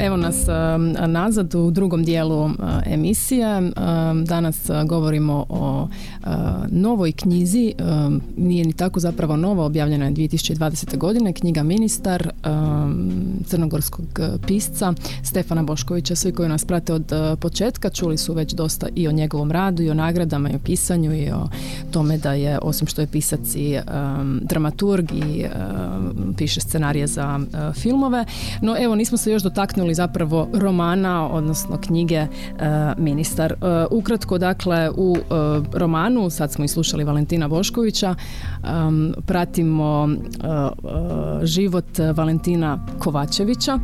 Evo nas um, nazad u drugom dijelu uh, emisije. Um, danas uh, govorimo o uh, novoj knjizi, um, nije ni tako zapravo nova, objavljena je 2020. godine, knjiga Ministar crnogorskog pisca Stefana Boškovića. Svi koji nas prate od početka čuli su već dosta i o njegovom radu i o nagradama i o pisanju i o tome da je osim što je pisac i dramaturg i piše scenarije za filmove. No evo nismo se još dotaknuli zapravo romana, odnosno knjige e, Ministar. E, ukratko, dakle, u e, romanu, sad smo i slušali Valentina Boškovića, pratimo život Valentina Kovačevića,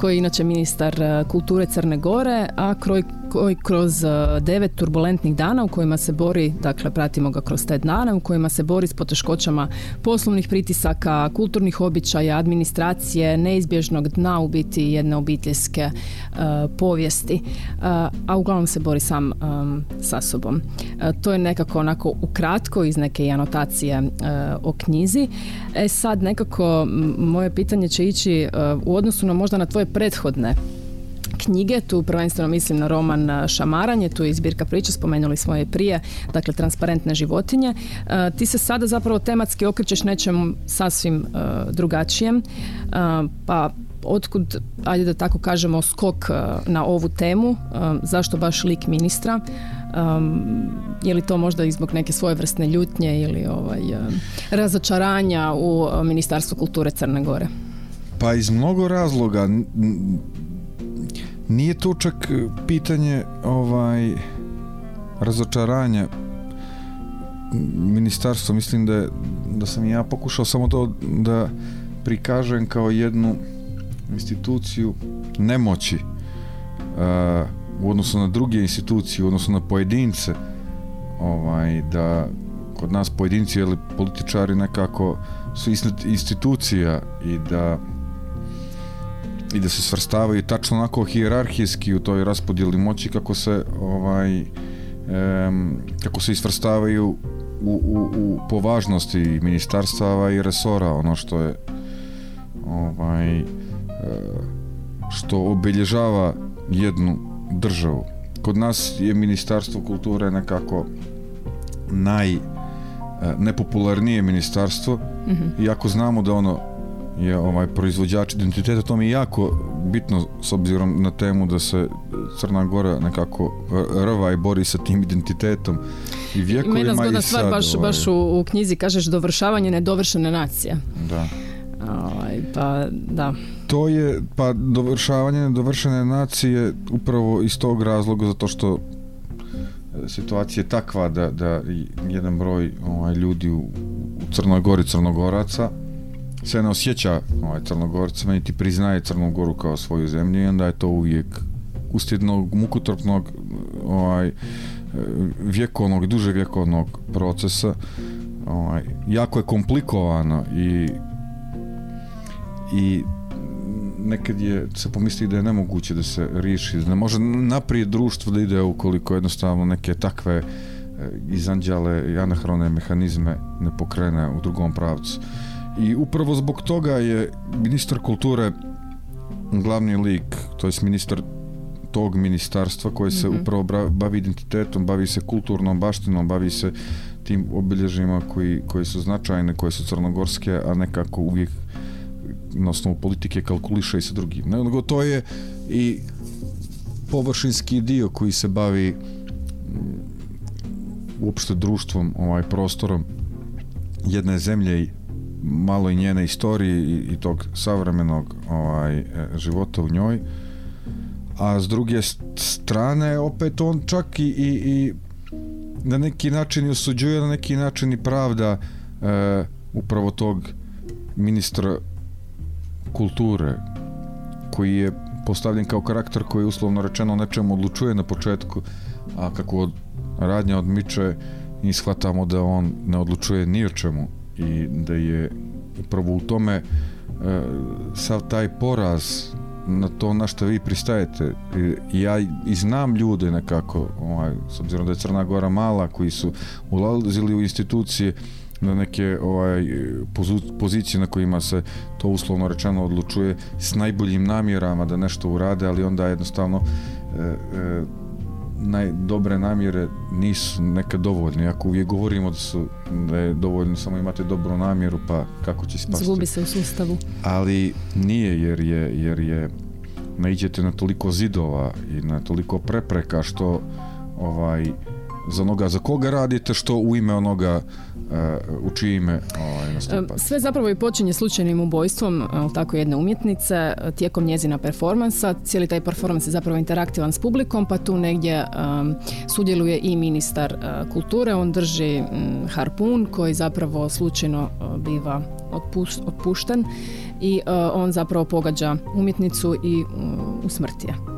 koji je inače ministar kulture Crne Gore, a kroj koji kroz e, devet turbulentnih dana u kojima se bori, dakle pratimo ga kroz te dane, u kojima se bori s poteškoćama poslovnih pritisaka, kulturnih običaja, administracije, neizbježnog dna u biti jedne obiteljske e, povijesti, e, a uglavnom se bori sam sa sobom. to je nekako onako ukratko iz neke anotacije o knjizi. E sad nekako moje pitanje će ići u odnosu na možda na tvoje prethodne knjige, tu prvenstveno mislim na roman Šamaranje, tu je zbirka priča, spomenuli smo je prije, dakle transparentne životinje. Ti se sada zapravo tematski okrećeš nečem sasvim drugačijem, pa otkud, ajde da tako kažemo, skok na ovu temu, zašto baš lik ministra, je li to možda i zbog neke svojevrsne ljutnje ili ovaj, razočaranja u Ministarstvu kulture Crne Gore? Pa iz mnogo razloga nije to čak e, pitanje ovaj razočaranja. Ministarstva mislim da da sam ja pokušao samo to da prikažem kao jednu instituciju nemoći uh, u odnosu na druge institucije, u odnosu na pojedince ovaj, da kod nas pojedinci ili političari nekako su institucija i da i da se svrstavaju tačno onako hijerarhijski u toj raspodjeli moći kako se ovaj kako se isvrstavaju u, u, u po važnosti ministarstava i resora ono što je ovaj e, što obilježava jednu državu. Kod nas je ministarstvo kulture nekako naj e, nepopularnije ministarstvo mm iako znamo da ono je ovaj proizvođač identiteta, to mi je jako bitno s obzirom na temu da se Crna Gora nekako rva i bori sa tim identitetom i vjekovima Mena i stvar baš, ovaj. baš u, u, knjizi kažeš dovršavanje nedovršene nacije. Da. Ovaj, pa da. To je, pa dovršavanje nedovršene nacije upravo iz tog razloga zato što situacija je takva da, da jedan broj ovaj, ljudi u, u Crnoj Gori crnogoraca se ne osjeća ovaj, crnogorcima niti priznaje Crnu Goru kao svoju zemlju i onda je to uvijek uslijed jednog mukotrpnog ovaj, vjekovnog, duže vjekovnog procesa ovaj, jako je komplikovano i i nekad je se pomisli da je nemoguće da se riješi, da ne može naprijed društvo da ide ukoliko jednostavno neke takve e, izanđale i anahrone mehanizme ne pokrene u drugom pravcu. I upravo zbog toga je ministar kulture glavni lik, to jest ministar tog ministarstva koje se mhm. upravo bavi identitetom, bavi se kulturnom baštinom, bavi se tim obilježjima koji, koji su značajne, koje su crnogorske, a nekako uvijek na osnovu politike kalkuliše i sa drugim. Nego to je i površinski dio koji se bavi mm, uopšte društvom, ovaj prostorom jedne zemlje i malo i njene istorije i, i tog savremenog ovaj, e, života u njoj a s druge strane opet on čak i, i, i na neki način i osuđuje na neki način i pravda e, upravo tog ministra kulture koji je postavljen kao karakter koji uslovno rečeno nečemu odlučuje na početku a kako od radnja odmiče i shvatamo da on ne odlučuje ni o čemu i da je upravo u tome e, sav taj poraz na to na što vi pristajete. I ja i znam ljude nekako, ovaj, s obzirom da je Crna Gora mala, koji su ulazili u institucije na neke ovaj, pozicije na kojima se to uslovno rečeno odlučuje s najboljim namjerama da nešto urade, ali onda jednostavno e, e, najdobre namjere nisu nekad dovoljne. Ako uvijek govorimo da, su, da je dovoljno samo imate dobru namjeru, pa kako će spasti? Zgubi se u sustavu. Ali nije jer je, jer je naiđete na toliko zidova i na toliko prepreka što ovaj za onoga za koga radite što u ime onoga uh, u čije ime ovaj, nastupate. Sve zapravo i počinje slučajnim ubojstvom tako jedne umjetnice tijekom njezina performansa. Cijeli taj performans je zapravo interaktivan s publikom pa tu negdje sudjeluje i ministar kulture. On drži harpun koji zapravo slučajno biva otpušten i on zapravo pogađa umjetnicu i usmrti je.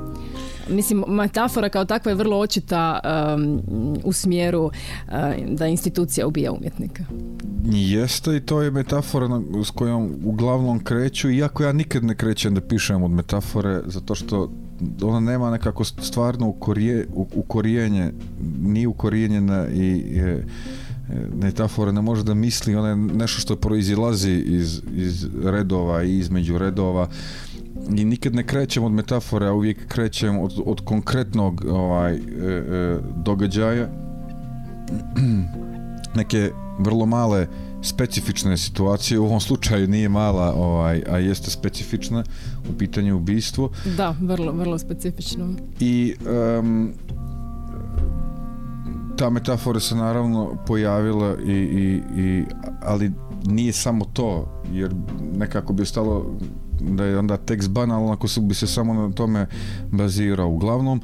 Mislim, metafora kao takva je vrlo očita u smjeru da institucija ubija umjetnika. Jeste i to je metafora s kojom uglavnom kreću, iako ja nikad ne krećem da pišem od metafore, zato što ona nema nekako stvarno ukorije, ukorijenje, nije ukorijenjena i je, metafora ne može da misli, ona je nešto što proizilazi iz, iz redova i između redova i nikad ne krećem od metafore, a uvijek krećem od, od konkretnog ovaj, e, e, događaja neke vrlo male specifične situacije, u ovom slučaju nije mala, ovaj, a jeste specifična u pitanju ubijstvo. Da, vrlo, vrlo specifično. I um, ta metafora se naravno pojavila i, i, i, ali nije samo to, jer nekako bi ostalo da je onda tekst banalan ako bi se samo na tome bazirao. Uglavnom,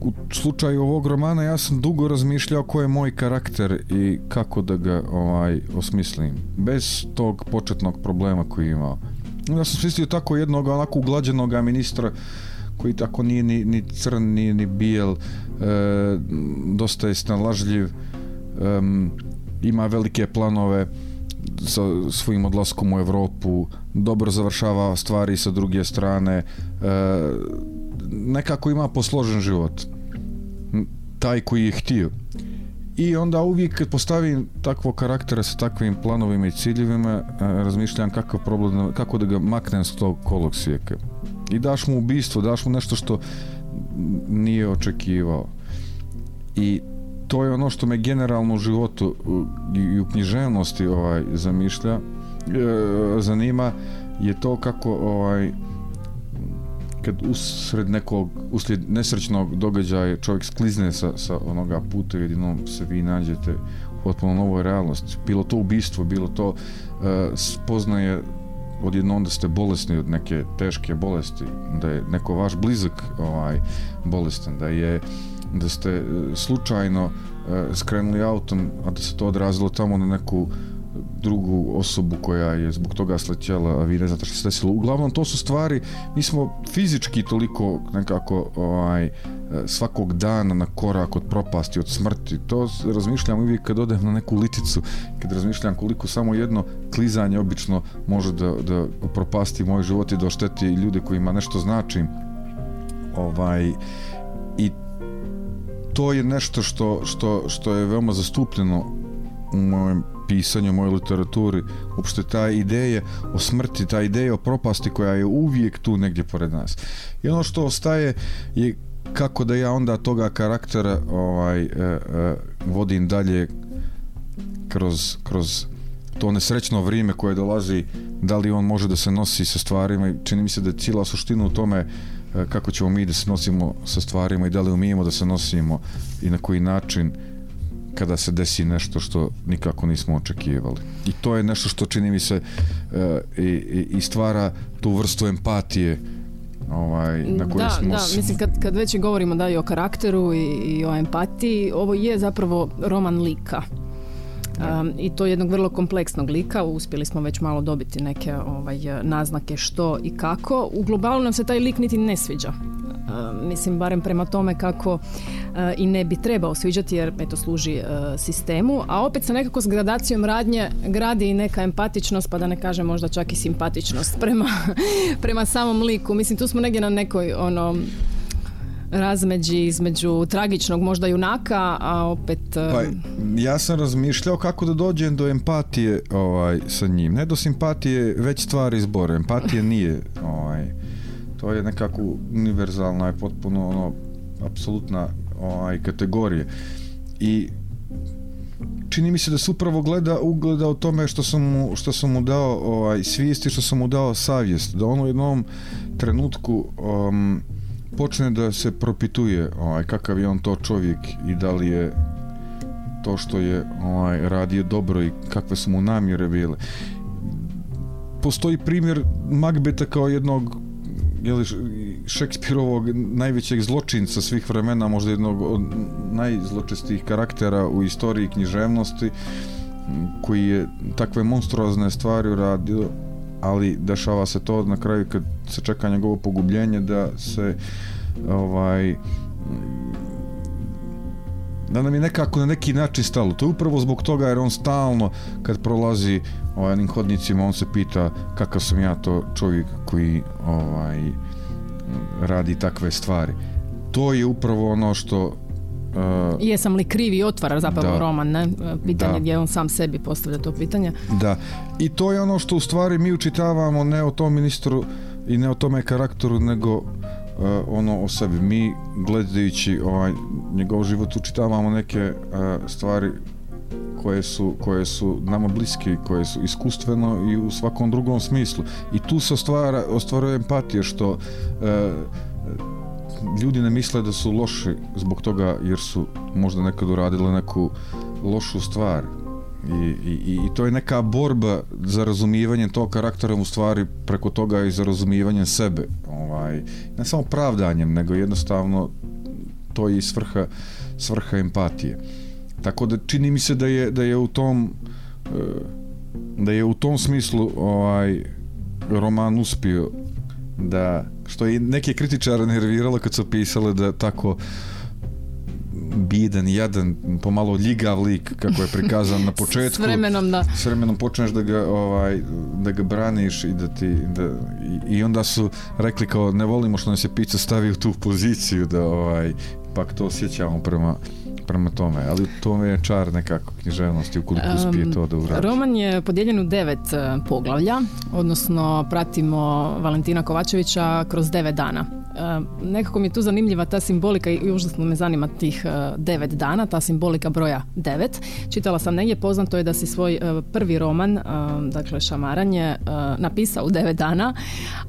u slučaju ovog romana ja sam dugo razmišljao ko je moj karakter i kako da ga ovaj, osmislim. Bez tog početnog problema koji imao. Ja sam smislio tako jednog onako uglađenog ministra koji tako nije ni, ni crn, ni, ni bijel, e, dosta je snalažljiv, ima velike planove, sa svojim odlaskom u Europu, dobro završava stvari sa druge strane, e, nekako ima posložen život. Taj koji je htio. I onda uvijek kad postavim takvog karaktera sa takvim planovima i ciljevima, e, razmišljam kakav problem, kako da ga maknem s tog koloksijeka. I daš mu ubistvo, daš mu nešto što nije očekivao. I to je ono što me generalno u životu i u književnosti ovaj, zamišlja, zanima, je to kako ovaj, kad usred nekog, uslijed nesrećnog događaja čovjek sklizne sa, sa onoga puta i jednom se vi nađete u potpuno novoj realnosti. Bilo to ubistvo, bilo to uh, spoznaje odjednom da ste bolesni od neke teške bolesti, da je neko vaš blizak ovaj, bolestan, da je da ste e, slučajno e, skrenuli autom, a da se to odrazilo tamo na neku drugu osobu koja je zbog toga slećela, a vi ne znate što se desilo. Uglavnom, to su stvari, mi smo fizički toliko nekako ovaj, e, svakog dana na korak od propasti, od smrti. To razmišljam uvijek kad odem na neku liticu, kad razmišljam koliko samo jedno klizanje obično može da, da propasti moj život i da ošteti ljude kojima nešto znači. Ovaj, I to je nešto što, što, što je veoma zastupljeno u mojem pisanju, u mojoj literaturi, uopšte ta ideja o smrti, ta ideja o propasti koja je uvijek tu negdje pored nas. I ono što ostaje je kako da ja onda toga karaktera ovaj, e, e, vodim dalje kroz, kroz to nesrećno vrijeme koje dolazi, da li on može da se nosi sa stvarima i čini mi se da je cijela suština u tome E, kako ćemo mi da se nosimo sa stvarima i da li umijemo da se nosimo i na koji način kada se desi nešto što nikako nismo očekivali. I to je nešto što čini mi se e, i, i stvara tu vrstu empatije ovaj, na koju da, smo... Da, mislim kad, kad već govorimo da i o karakteru i, i o empatiji, ovo je zapravo roman lika Um, I to jednog vrlo kompleksnog lika, uspjeli smo već malo dobiti neke ovaj, naznake što i kako. U globalu nam se taj lik niti ne sviđa. Mislim barem prema tome kako i ne bi trebao sviđati jer eto služi sistemu, a opet sa nekako s gradacijom radnje gradi i neka empatičnost, pa da ne kažem možda čak i simpatičnost prema, prema samom liku. Mislim tu smo negdje na nekoj ono razmeđi između tragičnog možda junaka, a opet... Pa, ja sam razmišljao kako da dođem do empatije ovaj, sa njim. Ne do simpatije, već stvari izbore. Empatije nije. To je nekako univerzalna i potpuno ono, apsolutna ovaj, kategorije. I čini mi se da se upravo gleda ugleda o tome što sam mu, što sam mu dao ovaj, svijest i što sam mu dao savjest. Da on u jednom trenutku um, počne da se propituje ovaj, kakav je on to čovjek i da li je to što je ovaj, radio dobro i kakve su mu namjere bile. Postoji primjer Magbeta kao jednog jeli, Šekspirovog najvećeg zločinca svih vremena, možda jednog od najzločestijih karaktera u istoriji književnosti, koji je takve monstruozne stvari uradio, ali dešava se to na kraju kad se čeka njegovo pogubljenje da se ovaj da nam je nekako na neki način stalo. To je upravo zbog toga jer on stalno kad prolazi ovaj, onim hodnicima on se pita kakav sam ja to čovjek koji ovaj radi takve stvari. To je upravo ono što Uh, Jesam li krivi otvara zapravo roman, ne? Pitanje da. gdje on sam sebi postavlja to pitanje. Da. I to je ono što u stvari mi učitavamo ne o tom ministru i ne o tome karakteru, nego uh, ono o sebi. Mi gledajući ovaj, njegov život učitavamo neke uh, stvari koje su, koje su nama bliske, koje su iskustveno i u svakom drugom smislu. I tu se ostvara, ostvaruje empatije što uh, ljudi ne misle da su loši zbog toga jer su možda nekad uradili neku lošu stvar. I, i, i to je neka borba za razumijevanje tog karaktera u stvari preko toga i za razumijevanje sebe ovaj, ne samo pravdanjem nego jednostavno to je i svrha, svrha empatije tako da čini mi se da je, da je u tom eh, da je u tom smislu ovaj roman uspio da što je neke kritičare nerviralo kad su pisale da tako bijedan, jadan, pomalo ljigav lik kako je prikazan na početku. s vremenom da. S vremenom počneš da ga, ovaj, da ga braniš i da ti... Da, i, I onda su rekli kao ne volimo što nas je pizza stavi u tu poziciju da ovaj, pak to osjećamo prema, prema tome, ali to je čar nekako književnosti ukoliko uspije to da uradi. Roman je podijeljen u devet e, poglavlja, odnosno pratimo Valentina Kovačevića kroz devet dana. E, nekako mi je tu zanimljiva ta simbolika i užasno me zanima tih e, devet dana, ta simbolika broja devet. Čitala sam negdje, poznato je da si svoj prvi roman, dakle Šamaranje, napisao u devet dana,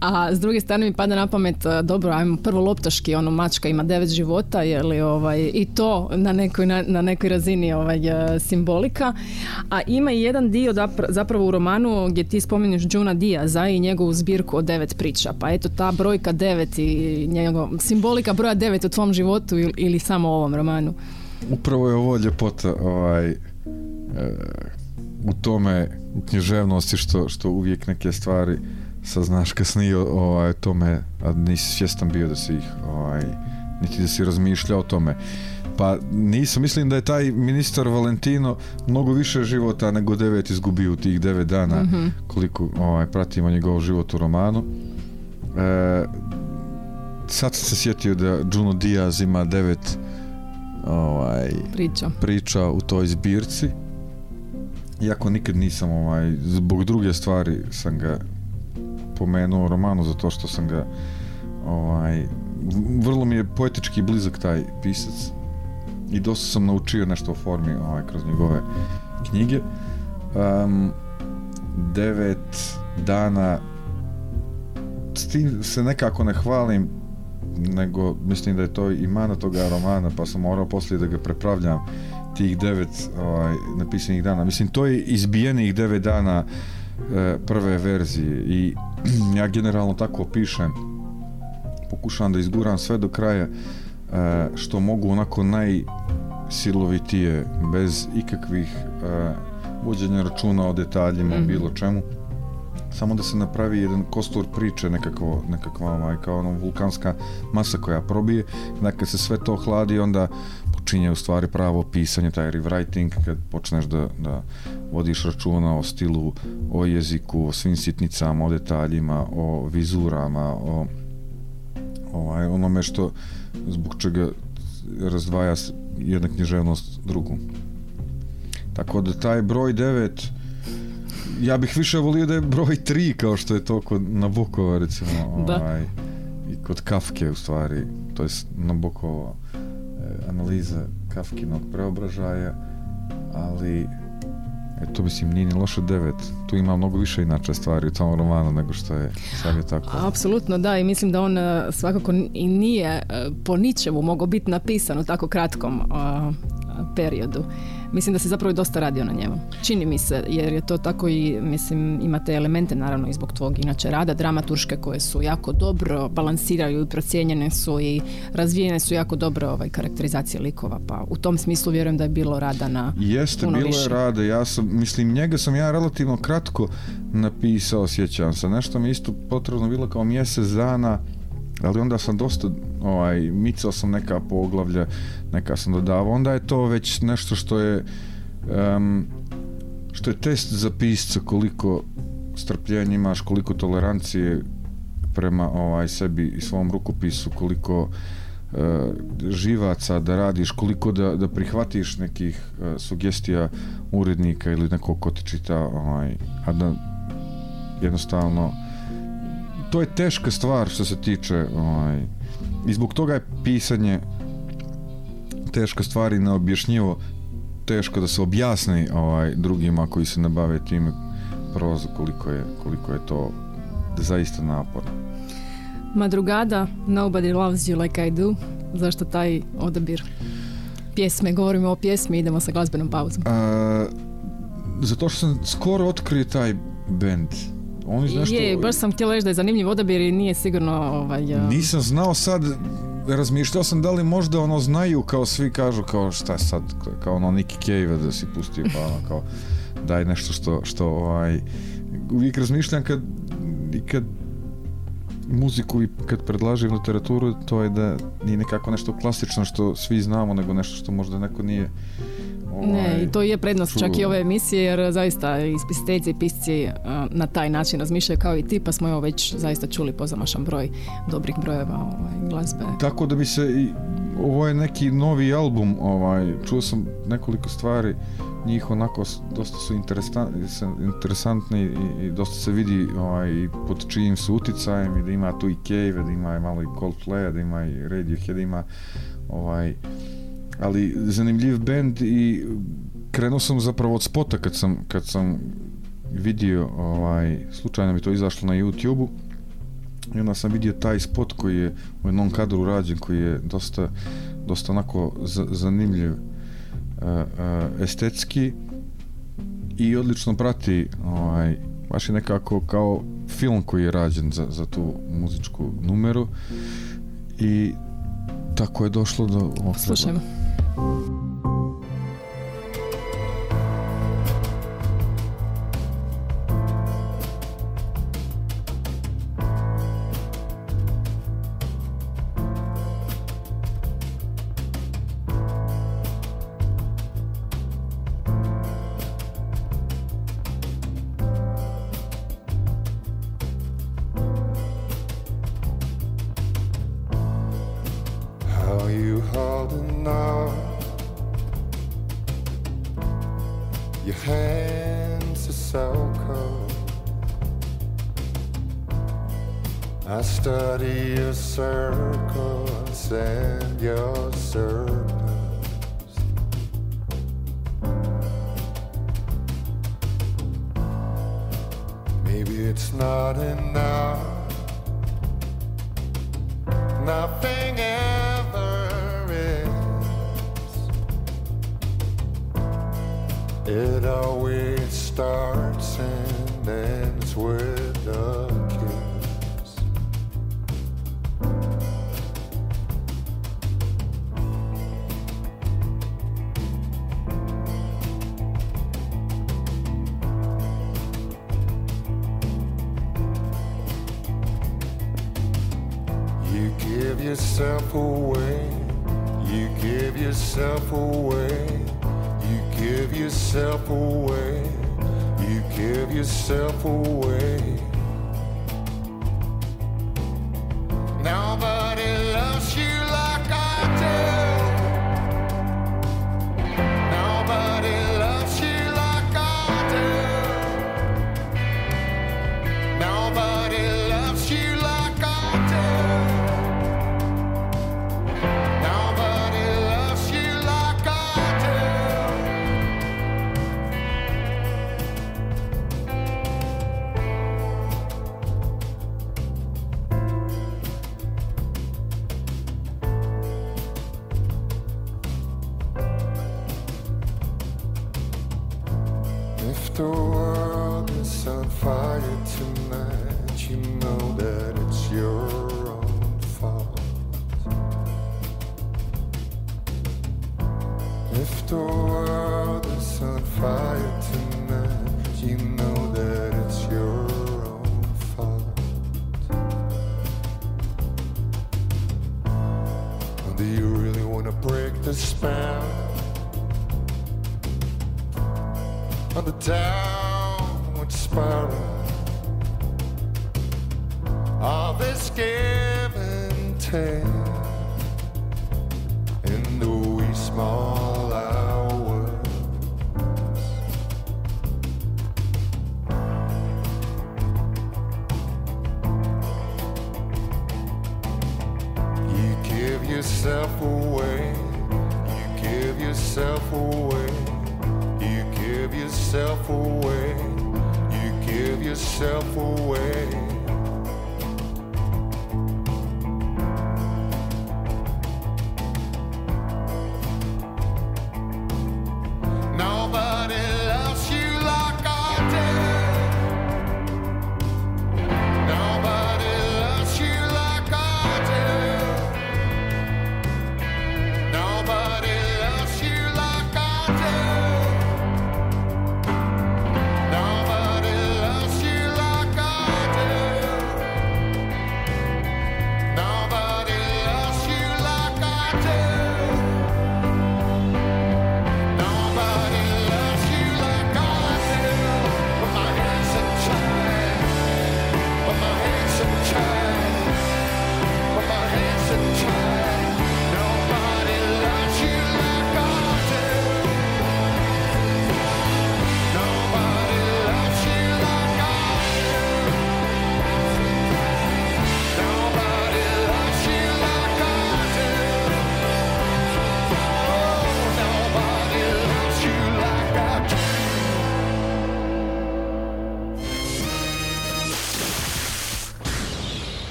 a s druge strane mi pada na pamet, dobro, ajmo prvo loptaški, ono mačka ima devet života, je li ovaj, i to na nekoj, na, na nekoj razini ovaj, simbolika, a ima i jedan dio zapravo u romanu gdje ti spominješ Juna Diaza i njegovu zbirku od devet priča, pa eto ta brojka devet i njegov, simbolika broja devet u tvom životu ili, ili samo u ovom romanu. Upravo je ovo ljepota ovaj, e, u tome u književnosti što, što uvijek neke stvari saznaš kasnije ovaj, tome, a nisi svjestan bio da si ih ovaj, niti da si razmišljao o tome. Pa nisam, mislim da je taj ministar Valentino mnogo više života nego devet izgubio u tih devet dana mm-hmm. koliko ovaj, pratimo njegov život u romanu. E, sad sam se sjetio da Juno Diaz ima devet ovaj, priča. priča u toj zbirci. Iako nikad nisam ovaj, zbog druge stvari sam ga pomenuo u romanu zato što sam ga ovaj, vrlo mi je poetički blizak taj pisac i dosta sam naučio nešto o formi ovaj, kroz njegove knjige. Um, devet dana s tim se nekako ne hvalim nego mislim da je to i mana toga romana pa sam morao poslije da ga prepravljam tih devet ovaj, napisanih dana. Mislim, to je izbijenih devet dana e, prve verzije i ja generalno tako pišem. Pokušavam da izguram sve do kraja E, što mogu onako najsilovitije bez ikakvih e, vođenja računa o detaljima, mm bilo čemu samo da se napravi jedan kostur priče nekako, nekakva ovaj, kao ono vulkanska masa koja probije, dakle se sve to hladi onda počinje u stvari pravo pisanje, taj rewriting, kad počneš da, da vodiš računa o stilu, o jeziku, o svim sitnicama, o detaljima, o vizurama, o ovaj, onome što zbog čega razdvaja jedna književnost drugu. Tako da taj broj 9 ja bih više volio da je broj 3 kao što je to kod Nabokova recimo Da. ovaj, i kod Kafke u stvari to je Nabokova e, analiza Kafkinog preobražaja ali eto mislim nije ni loše 9 tu ima mnogo više inače stvari u tom romanu nego što je sad je tako Apsolutno da i mislim da on e, svakako i nije e, po ničemu mogao biti napisan u tako kratkom periodu. Mislim da se zapravo i dosta radio na njemu. Čini mi se, jer je to tako i, mislim, imate elemente naravno i zbog tvog inače rada, dramaturške koje su jako dobro balansiraju i procijenjene su i razvijene su jako dobro ovaj, karakterizacije likova, pa u tom smislu vjerujem da je bilo rada na Jeste, puno bilo je rade. Ja sam, mislim, njega sam ja relativno kratko napisao, sjećam se. Nešto mi isto potrebno bilo kao mjesec dana, ali onda sam dosta, ovaj, micao sam neka poglavlja, neka sam dodavao. Onda je to već nešto što je, em, što je test za pisca koliko strpljenja imaš, koliko tolerancije prema ovaj sebi i svom rukopisu, koliko e, živaca da radiš, koliko da, da prihvatiš nekih e, sugestija urednika ili nekog ko ti čita, ovaj, a da jednostavno to je teška stvar što se tiče ovaj, i zbog toga je pisanje teška stvar i neobjašnjivo teško da se objasni ovaj, drugima koji se ne bave time prozu koliko je, koliko je to zaista naporno. Madrugada, Nobody Loves You Like I Do. Zašto taj odabir pjesme? Govorimo o pjesmi, idemo sa glazbenom pauzom. A, zato što sam skoro otkrio taj band. Oni znaš što- Je, baš sam htjela reći da je zanimljiv odabir i nije sigurno ovaj, a, Nisam znao sad, razmišljao sam da li možda ono znaju kao svi kažu kao šta sad, kao ono Nicky Cave da si pustio pa ono kao daj nešto što, što ovaj, uvijek razmišljam kad, kad muziku i kad predlažem literaturu to je da nije nekako nešto klasično što svi znamo nego nešto što možda neko nije ovaj, Ne, i to je prednost čak i ove emisije jer zaista i spisatelji i pisci a, na taj način razmišljaju kao i ti pa smo evo već zaista čuli pozamašan broj dobrih brojeva ovaj, glazbe. Tako da bi se i ovo je neki novi album, ovaj čuo sam nekoliko stvari njih onako dosta su interesantni, i, i dosta se vidi ovaj, pod čijim su uticajem i da ima tu i Cave, da ima i malo i Coldplay, da ima i Radiohead, da ima ovaj ali zanimljiv band i krenuo sam zapravo od spota kad sam, kad sam vidio ovaj, slučajno mi to izašlo na YouTube-u i onda sam vidio taj spot koji je u jednom kadru rađen koji je dosta, dosta onako za- zanimljiv uh, uh, estetski i odlično prati ovaj, baš je nekako kao film koji je rađen za, za tu muzičku numeru i tako je došlo do ovog Slušajmo. Bye. Maybe it's not enough. Nothing ever is. It always starts and ends away. You give yourself away. You give yourself away.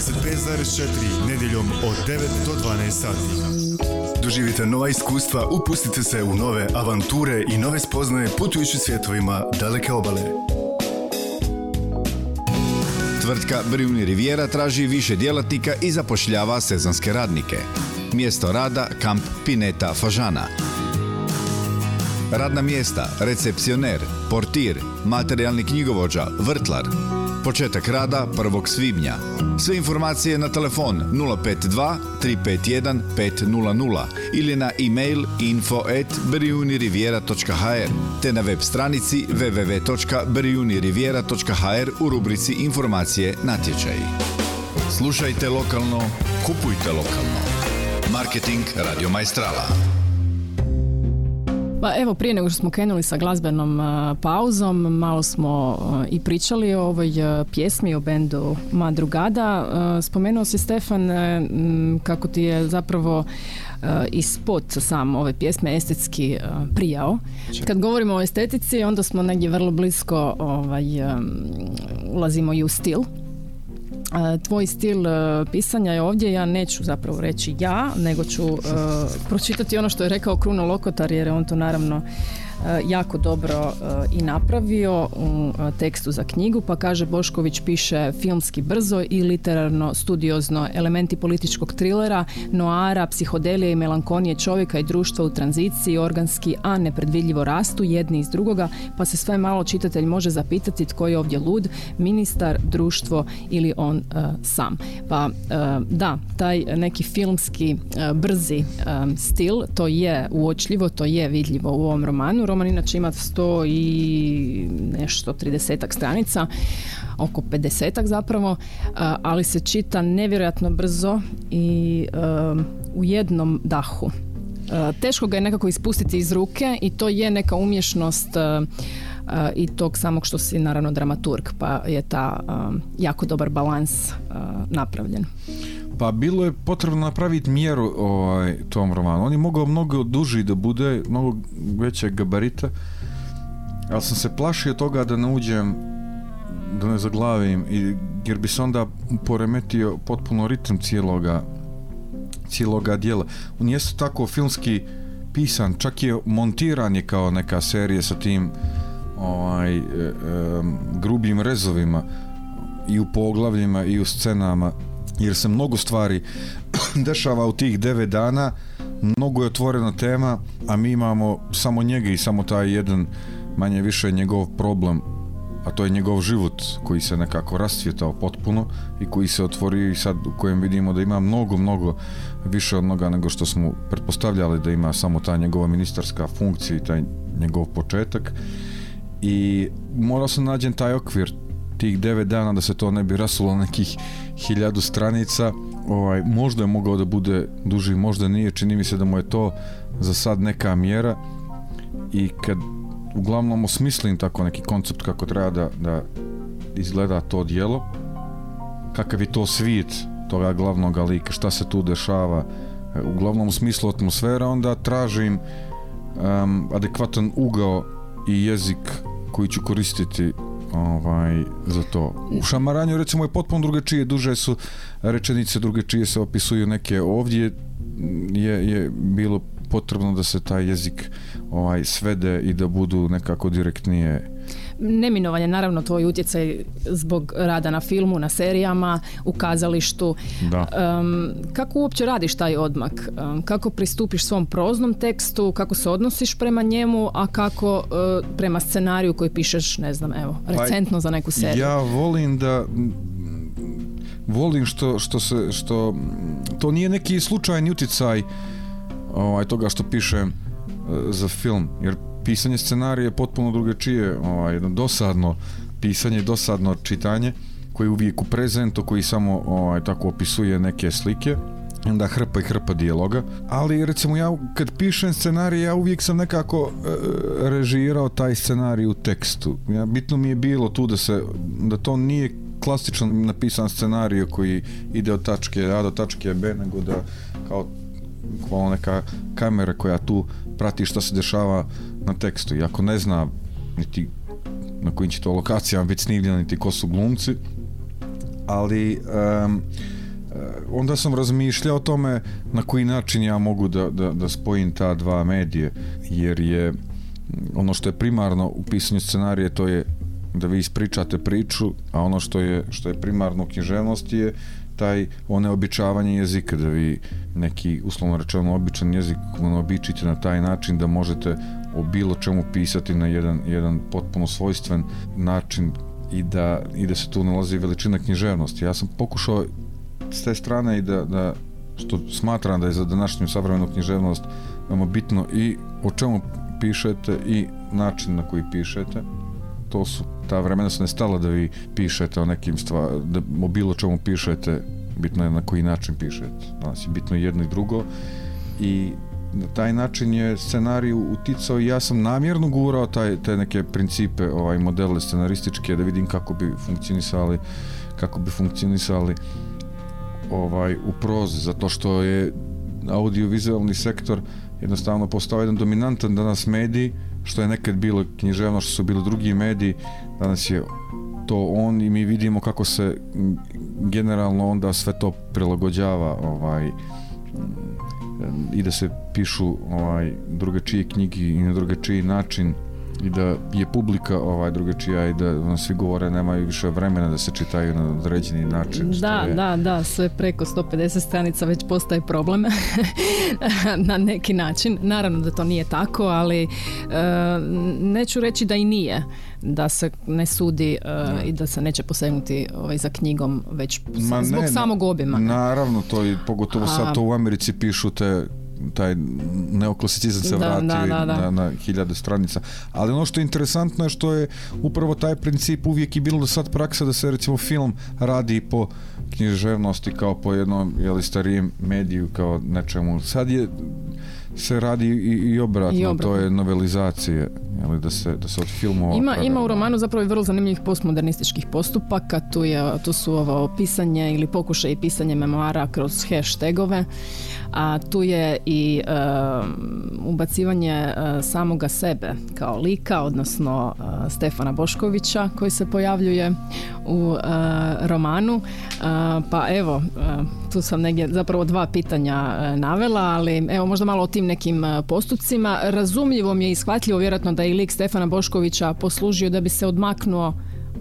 95,4 nedjeljom od 9 do 12 sati. Doživite nova iskustva, upustite se u nove avanture i nove spoznaje putujući svjetovima daleke obale. Tvrtka Brijuni Riviera traži više djelatnika i zapošljava sezonske radnike. Mjesto rada Kamp Pineta Fažana. Radna mjesta, recepcioner, portir, materijalni knjigovođa, vrtlar. Početak rada 1. svibnja. Sve informacije na telefon 052 351 500 ili na e-mail info at te na web stranici www.brijuniriviera.hr u rubrici informacije natječaji. Slušajte lokalno, kupujte lokalno. Marketing Radio Majstrala. Pa evo, prije nego što smo krenuli sa glazbenom a, pauzom, malo smo a, i pričali o ovoj a, pjesmi, o bendu Madrugada. A, spomenuo si, Stefan, m, kako ti je zapravo a, i spot sam ove pjesme estetski a, prijao. Kad govorimo o estetici, onda smo negdje vrlo blisko ovaj, a, ulazimo i u stil. E, Tvoj stil e, pisanja je ovdje, ja neću zapravo reći ja, nego ću e, pročitati ono što je rekao Kruno Lokotar, jer je on to naravno jako dobro e, i napravio u e, tekstu za knjigu, pa kaže Bošković piše filmski brzo i literarno studiozno elementi političkog trilera, noara, psihodelije i melankonije čovjeka i društva u tranziciji, organski, a nepredvidljivo rastu jedni iz drugoga, pa se sve malo čitatelj može zapitati tko je ovdje lud, ministar, društvo ili on e, sam. Pa e, da, taj neki filmski e, brzi stil, to je uočljivo, to je vidljivo u ovom romanu. Roman inače ima 100 i nešto 30 stranica, oko 50 zapravo, ali se čita nevjerojatno brzo i e, u jednom dahu. E, Teško ga je nekako ispustiti iz ruke i to je neka umješnost e, i tog samog što si naravno dramaturg, pa je ta jako dobar balans napravljen. Pa bilo je potrebno napraviti mjeru ovaj, tom romanu. On je mogao mnogo duži da bude, mnogo većeg gabarita, ali sam se plašio toga da ne uđem, da ne zaglavim, i, jer bi se onda poremetio potpuno ritam cijeloga, cijeloga dijela. On jeste tako filmski pisan, čak je montiran je kao neka serija sa tim ovaj, e, e, grubim rezovima i u poglavljima i u scenama jer se mnogo stvari dešava u tih devet dana. Mnogo je otvorena tema a mi imamo samo njega i samo taj jedan manje više njegov problem a to je njegov život koji se nekako rascvjetao potpuno i koji se otvorio i sad u kojem vidimo da ima mnogo, mnogo više od mnoga nego što smo pretpostavljali da ima samo ta njegova ministarska funkcija i taj njegov početak. I morao sam nađen taj okvir tih devet dana da se to ne bi rasulo nekih hiljadu stranica ovaj, možda je mogao da bude duži, možda nije čini mi se da mu je to za sad neka mjera. I kad uglavnom osmislim tako neki koncept kako treba da, da izgleda to dijelo kakav je to svijet toga glavnog lika, šta se tu dešava uglavnom u smislu atmosfera onda tražim um, adekvatan ugao i jezik koji ću koristiti ovaj, za to. U šamaranju recimo je potpuno drugačije, duže su rečenice, drugačije se opisuju neke ovdje je, je bilo potrebno da se taj jezik ovaj svede i da budu nekako direktnije Neminovan je naravno tvoj utjecaj zbog rada na filmu, na serijama, u kazalištu. Da. Um, kako uopće radiš taj odmak? Um, kako pristupiš svom proznom tekstu, kako se odnosiš prema njemu, a kako uh, prema scenariju koji pišeš, ne znam, evo, recentno za neku seriju? Ja volim da volim što, što se što to nije neki slučajni utjecaj ovaj toga što pišem e, za film jer pisanje scenarija je potpuno drugačije ovaj jedno dosadno pisanje dosadno čitanje koji je uvijek u prezentu koji samo ovaj tako opisuje neke slike onda hrpa i hrpa dijaloga. Ali recimo ja kad pišem scenarij ja uvijek sam nekako e, režirao taj scenarij u tekstu. Ja, bitno mi je bilo tu da se da to nije klasičan napisan scenarij koji ide od tačke A do tačke B nego da kao bukvalno neka kamera koja tu prati šta se dešava na tekstu i ako ne zna niti na kojim će to lokacijama biti snimljeno niti ko su glumci ali um, onda sam razmišljao o tome na koji način ja mogu da, da, da spojim ta dva medije jer je ono što je primarno u pisanju scenarije to je da vi ispričate priču a ono što je, što je primarno u književnosti je taj oneobičavanje jezika, da vi neki, uslovno rečeno, običan jezik oneobičite na taj način da možete o bilo čemu pisati na jedan, jedan potpuno svojstven način i da, i da se tu nalazi veličina književnosti. Ja sam pokušao s te strane i da, da što smatram da je za današnju savremenu književnost veoma bitno i o čemu pišete i način na koji pišete to su ta vremena su nestala da vi pišete o nekim stvarima, da o bilo čemu pišete, bitno je na koji način pišete. Danas je bitno jedno i drugo i na taj način je scenarij uticao i ja sam namjerno gurao taj, te neke principe, ovaj modele scenarističke da vidim kako bi funkcionisali kako bi funkcionisali ovaj u prozi zato što je audiovizualni sektor jednostavno postao jedan dominantan danas medij što je nekad bilo književno, što su bili drugi mediji, danas je to on i mi vidimo kako se generalno onda sve to prilagođava ovaj i da se pišu ovaj drugačije knjige i na drugačiji način i da je publika ovaj drugačija i da ono, svi govore nemaju više vremena da se čitaju na određeni način. Da, je- da, da, sve preko 150 stranica već postaje problem na neki način. Naravno da to nije tako, ali e, neću reći da i nije da se ne sudi e, i da se neće posegnuti ovaj, za knjigom već Ma zbog ne, samog obima. Naravno, to i pogotovo A- sad to u Americi pišu te taj neoklasicizam se vrati da, da, da. Na, na hiljade stranica. Ali ono što je interesantno je što je upravo taj princip uvijek i bilo do sad praksa da se recimo film radi po književnosti kao po jednom jeli, starijem mediju kao nečemu. Sad je se radi i, i obratno, I obratno. to je novelizacije, jeli, da se, da se od filmova Ima, ima u romanu zapravo i vrlo zanimljivih postmodernističkih postupaka, tu, je, tu su ovo pisanje ili pokušaj pisanje memoara kroz hashtagove, a tu je i e, ubacivanje samoga sebe kao lika, odnosno e, Stefana Boškovića koji se pojavljuje u e, romanu. E, pa evo, tu sam negdje zapravo dva pitanja navela, ali evo možda malo o tim nekim postupcima. Razumljivo mi je i shvatljivo vjerojatno da je i lik Stefana Boškovića poslužio da bi se odmaknuo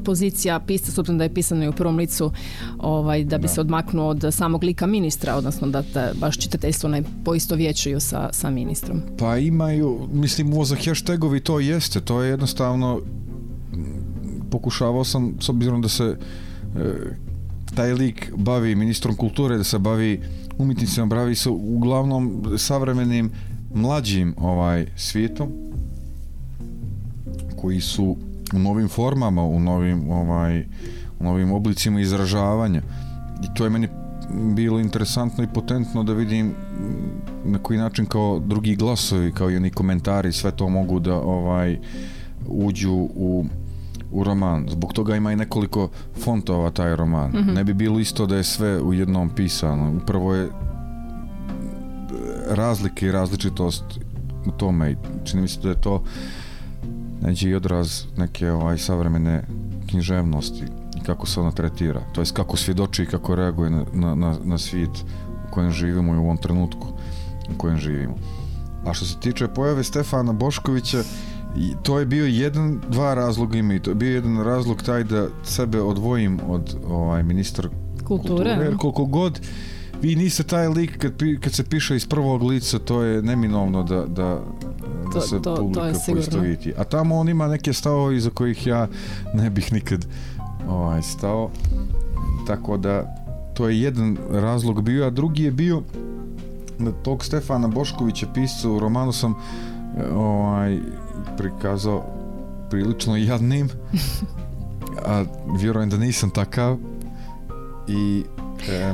pozicija pisca, s obzirom da je pisano i u prvom licu, ovaj, da bi se odmaknuo od samog lika ministra, odnosno da te baš čitateljstvo ne poistovjećuju sa, sa ministrom. Pa imaju, mislim, ovo za hashtagovi to jeste, to je jednostavno pokušavao sam, s obzirom da se e, taj lik bavi ministrom kulture, da se bavi umjetnicima, bavi se uglavnom savremenim mlađim ovaj svijetom koji su u novim formama, u novim ovaj u novim oblicima izražavanja. I to je meni bilo interesantno i potentno da vidim mm, na koji način kao drugi glasovi, kao i oni komentari, sve to mogu da ovaj uđu u u roman. Zbog toga ima i nekoliko fontova taj roman. Ne bi bilo isto da je sve u jednom pisano. Upravo je razlike i različitost u tome čini mi se da je to neđe i odraz neke ovaj savremene književnosti i kako se ona tretira, to jest kako svjedoči i kako reaguje na, na, na, na svijet u kojem živimo i u ovom trenutku u kojem živimo. A što se tiče pojave Stefana Boškovića, i to je bio jedan, dva razloga ima i to je bio jedan razlog taj da sebe odvojim od ovaj ministra Kulture. jer koliko god vi niste taj lik kad, kad se piše iz prvog lica to je neminovno da, da, da To- se to- to je publika sigurno. poistoviti. A tamo on ima neke stavove iza kojih ja ne bih nikad ovaj, stao. Tako da to je jedan razlog bio, a drugi je bio da tog Stefana Boškovića pisca u romanu sam ovaj, prikazao prilično jadnim a vjerujem da nisam takav i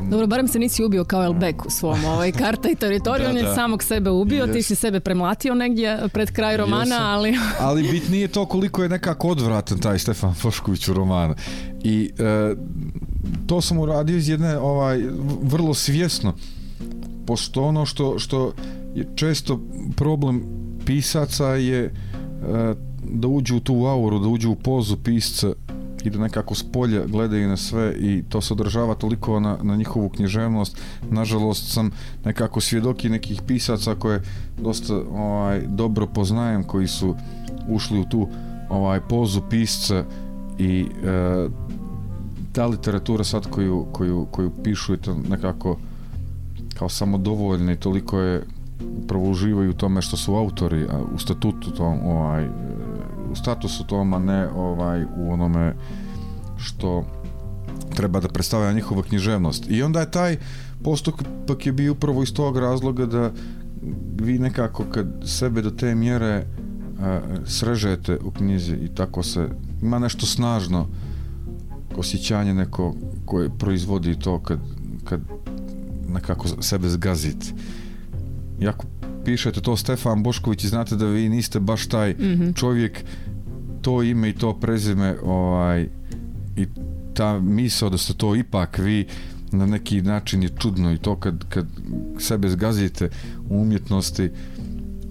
Dobro, barem se nisi ubio kao Elbek u svom ovaj karta i teritoriju, on je samog sebe ubio, ti si sebe premlatio negdje pred kraj romana, ali ali bitnije je to koliko je nekako odvratan taj Stefan Fošković u romanu. I e, to sam uradio iz jedne ovaj vrlo svjesno. Pošto ono što, što je često problem pisaca je e, da uđu u tu auru, da uđu u pozu pisca i da nekako s polja gledaju na sve i to se odražava toliko na, na njihovu književnost. Nažalost sam nekako svjedoki nekih pisaca koje dosta ovaj, dobro poznajem, koji su ušli u tu ovaj pozu pisca i e, ta literatura sad koju, koju, koju pišu je to nekako kao samodovoljna i toliko je upravo uživaju u tome što su autori a u statutu tom ovaj u statusu tom a ne ovaj u onome što treba da predstavlja njihova književnost i onda je taj postupak je bio upravo iz tog razloga da vi nekako kad sebe do te mjere a, srežete u knjizi i tako se ima nešto snažno osjećanje neko koje proizvodi to kad, kad nekako sebe zgazite. I ako pišete to Stefan Bošković i znate da vi niste baš taj čovjek, to ime i to prezime ovaj, i ta misao da ste to ipak vi na neki način je čudno i to kad, kad sebe zgazite u umjetnosti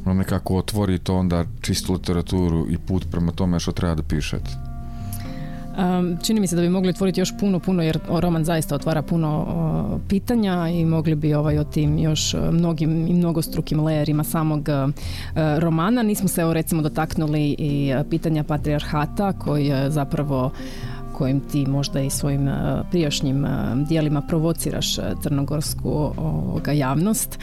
ono nekako otvori to onda čistu literaturu i put prema tome što treba da pišete. Um, čini mi se da bi mogli otvoriti još puno, puno, jer roman zaista otvara puno o, pitanja i mogli bi ovaj, o tim još o, mnogim i mnogostrukim lejerima samog o, romana. Nismo se evo recimo dotaknuli i e, pitanja patrijarhata koji je zapravo kojim ti možda i svojim e, prijašnjim e, dijelima provociraš e, crnogorsku javnost.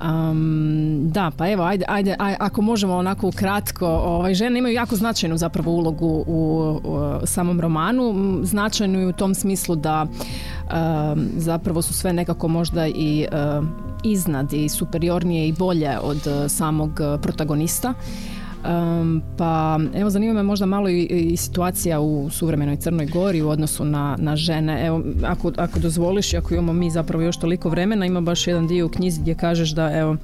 Um, da, pa evo, ajde, ajde, aj- ako možemo onako kratko, ovaj, žene imaju jako značajnu zapravo ulogu u, u samom romanu, značajnu i u tom smislu da um, zapravo su sve nekako možda i um, iznad i superiornije i bolje od uh, samog protagonista. Um, pa evo zanima me možda malo i, i situacija u suvremenoj Crnoj Gori u odnosu na, na žene. Evo, ako, ako dozvoliš ako imamo mi zapravo još toliko vremena, ima baš jedan dio u knjizi gdje kažeš da evo,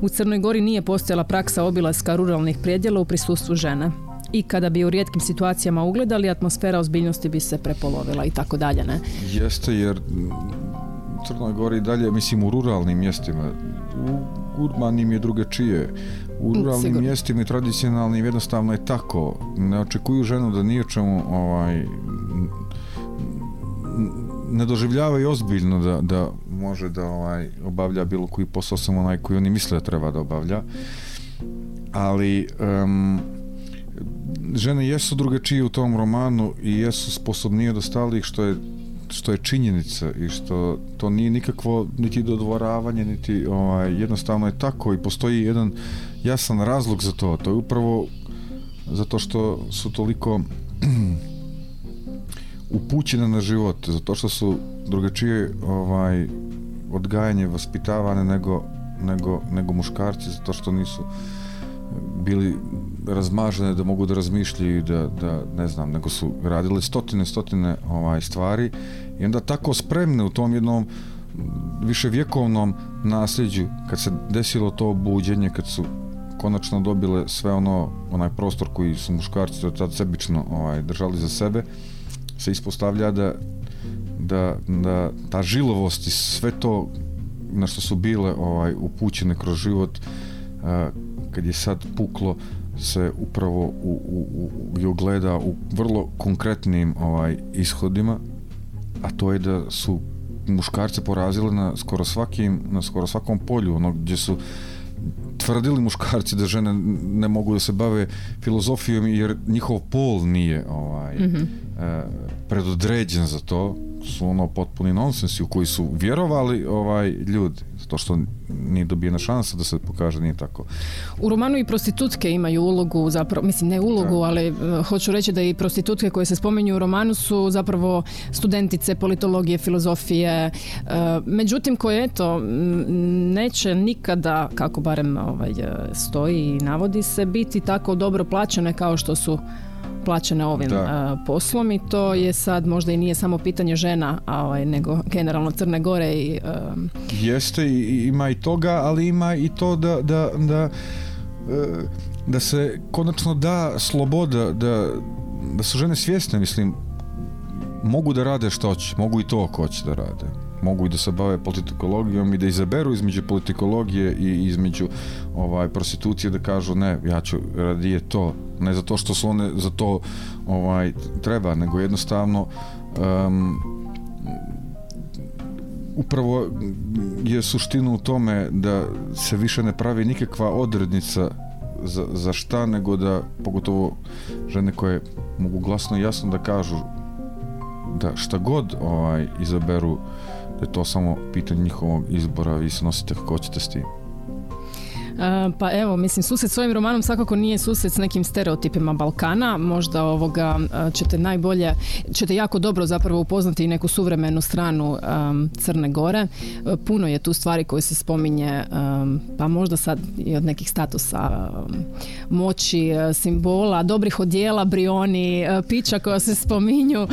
u Crnoj Gori nije postojala praksa obilaska ruralnih predjela u prisustvu žene. I kada bi u rijetkim situacijama ugledali, atmosfera ozbiljnosti bi se prepolovila i tako dalje, ne? Jeste jer u Crnoj Gori dalje, mislim u ruralnim mjestima, u urbanim je drugačije. U ruralnim sigurno. mjestima i tradicionalnim jednostavno je tako. Ne očekuju ženu da ni o čemu ovaj, ne doživljavaju ozbiljno da, da može da ovaj, obavlja bilo koji posao samo onaj koji oni misle da treba da obavlja. Ali em, žene jesu drugačije u tom romanu i jesu sposobnije od ostalih što je što je činjenica i što to nije nikakvo niti dodvoravanje niti ovaj, jednostavno je tako i postoji jedan jasan razlog za to to je upravo zato što su toliko upućene na život zato što su drugačije ovaj odgajanje vaspitavane nego, nego, nego muškarci zato što nisu bili razmažene da mogu da razmišljaju da, da ne znam, nego su radile stotine, stotine ovaj, stvari i onda tako spremne u tom jednom viševjekovnom nasljeđu kad se desilo to buđenje, kad su konačno dobile sve ono, onaj prostor koji su muškarci do tad sebično ovaj, držali za sebe, se ispostavlja da, da, da ta žilovost i sve to na što su bile ovaj, upućene kroz život a, kad je sad puklo se upravo u, u, u, ogleda u vrlo konkretnim ovaj ishodima a to je da su muškarce porazile na skoro svakim na skoro svakom polju ono gdje su tvrdili muškarci da žene ne mogu da se bave filozofijom jer njihov pol nije ovaj Mhm. e, predodređen za to su ono potpuni nonsensi u koji su vjerovali ovaj ljudi. Zato što nije dobijena šansa da se pokaže nije tako. U romanu i prostitutke imaju ulogu, zapravo, mislim ne ulogu, ali e, hoću reći da i prostitutke koje se spominju u romanu su zapravo studentice politologije, filozofije, e, međutim koje eto neće nikada, kako barem ovaj, stoji i navodi se, biti tako dobro plaćene kao što su plaćene ovim Da. poslom i to je sad možda i nije samo pitanje žena, a, ovaj, nego generalno Crne Gore i e, Jeste, ima i toga, ali ima i to da, da, da, e, da se konačno da sloboda, da, da su žene svjesne, mislim, mogu da rade što hoće, mogu i to ako hoće da rade. Mogu i da se bave politikologijom i da izaberu između politikologije i između ovaj prostitucije da kažu ne, ja ću radije to, ne zato što su one za to ovaj treba, nego jednostavno em, upravo je suština u tome da se više ne pravi nikakva odrednica za, za šta, nego da pogotovo žene koje mogu glasno i jasno da kažu da šta god ovaj, izaberu je to samo pitanje njihovog izbora vi se nosite kako hoćete s tim. Pa evo, mislim, susret s ovim romanom svakako nije susret s nekim stereotipima Balkana, možda ovoga ćete najbolje, ćete jako dobro zapravo upoznati i neku suvremenu stranu Crne Gore. E, Puno je tu stvari koje se spominje, pa možda sad i od nekih statusa em, moći, e, simbola, dobrih odjela, brioni, e, pića koja se spominju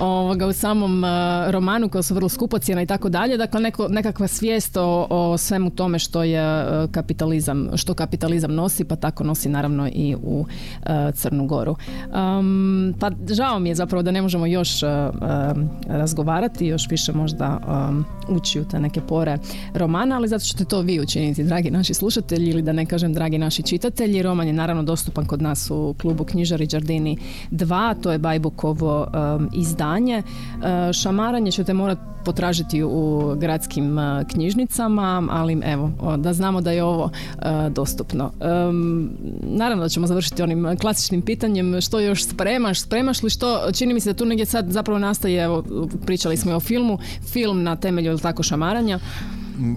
ovoga, u samom romanu koja su vrlo skupocjena i tako dalje. Dakle, neko, nekakva svijest o, o svemu tome što je e, kapitalizam kapitalizam, što kapitalizam nosi, pa tako nosi naravno i u e, Crnu Goru. Um, pa žao mi je zapravo da ne možemo još e, e, razgovarati, još više možda ući u te neke pore romana, ali zato ćete to vi učiniti, dragi naši slušatelji ili da ne kažem dragi naši čitatelji. Roman je naravno dostupan kod nas u klubu Knjižari Đardini 2, to je Bajbukovo um, izdanje. Uh, šamaranje ćete morati potražiti u gradskim knjižnicama, ali evo, da znamo da je ovo dostupno. Um, naravno da ćemo završiti onim klasičnim pitanjem što još spremaš, spremaš li što, čini mi se da tu negdje sad zapravo nastaje, evo, pričali smo i o filmu, film na temelju jel tako šamaranja,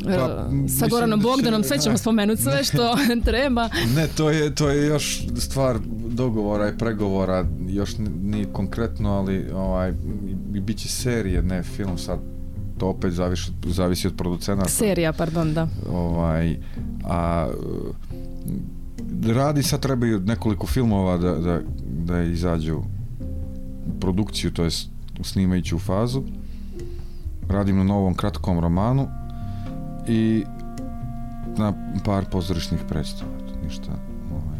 Pa, sa mislim Goranom Bogdanom, sve ćemo spomenuti, sve što treba. Ne, to je, to je još stvar dogovora i pregovora, još nije konkretno, ali ovaj, bit će serije, ne film sad, to opet zavisi, zavisi od producenata. Serija, pardon, da. Ovaj, a e, radi sad trebaju nekoliko filmova da, da, da izađu u produkciju, to jest u snimajuću fazu. Radim na novom kratkom romanu i na par pozorišnih predstava. Ništa, ovaj,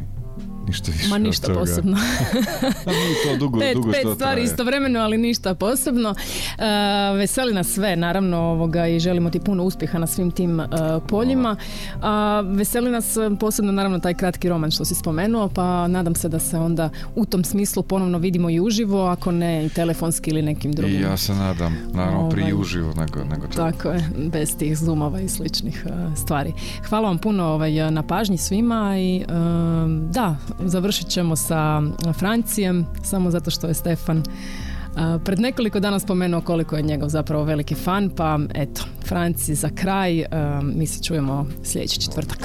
ništa više Ma ništa posebno. To dugo, pet, dugo pet što stvari traje. istovremeno, ali ništa posebno. E, veseli nas sve, naravno, ovoga, i želimo ti puno uspjeha na svim tim e, poljima. A, veseli nas e, posebno, naravno, taj kratki roman što si spomenuo, pa nadam se da se onda u tom smislu ponovno vidimo i uživo, ako ne i telefonski ili nekim drugim. I ja se nadam, naravno prije Ovaj. uživo nego, nego. Tako je, bez tih zoomova i sličnih stvari. Hvala vam puno ovaj, na pažnji svima i da, završit ćemo sa Francijem, samo zato što je Stefan pred nekoliko dana spomenuo koliko je njegov zapravo veliki fan, pa eto, Franci za kraj, mi se čujemo sljedeći četvrtak.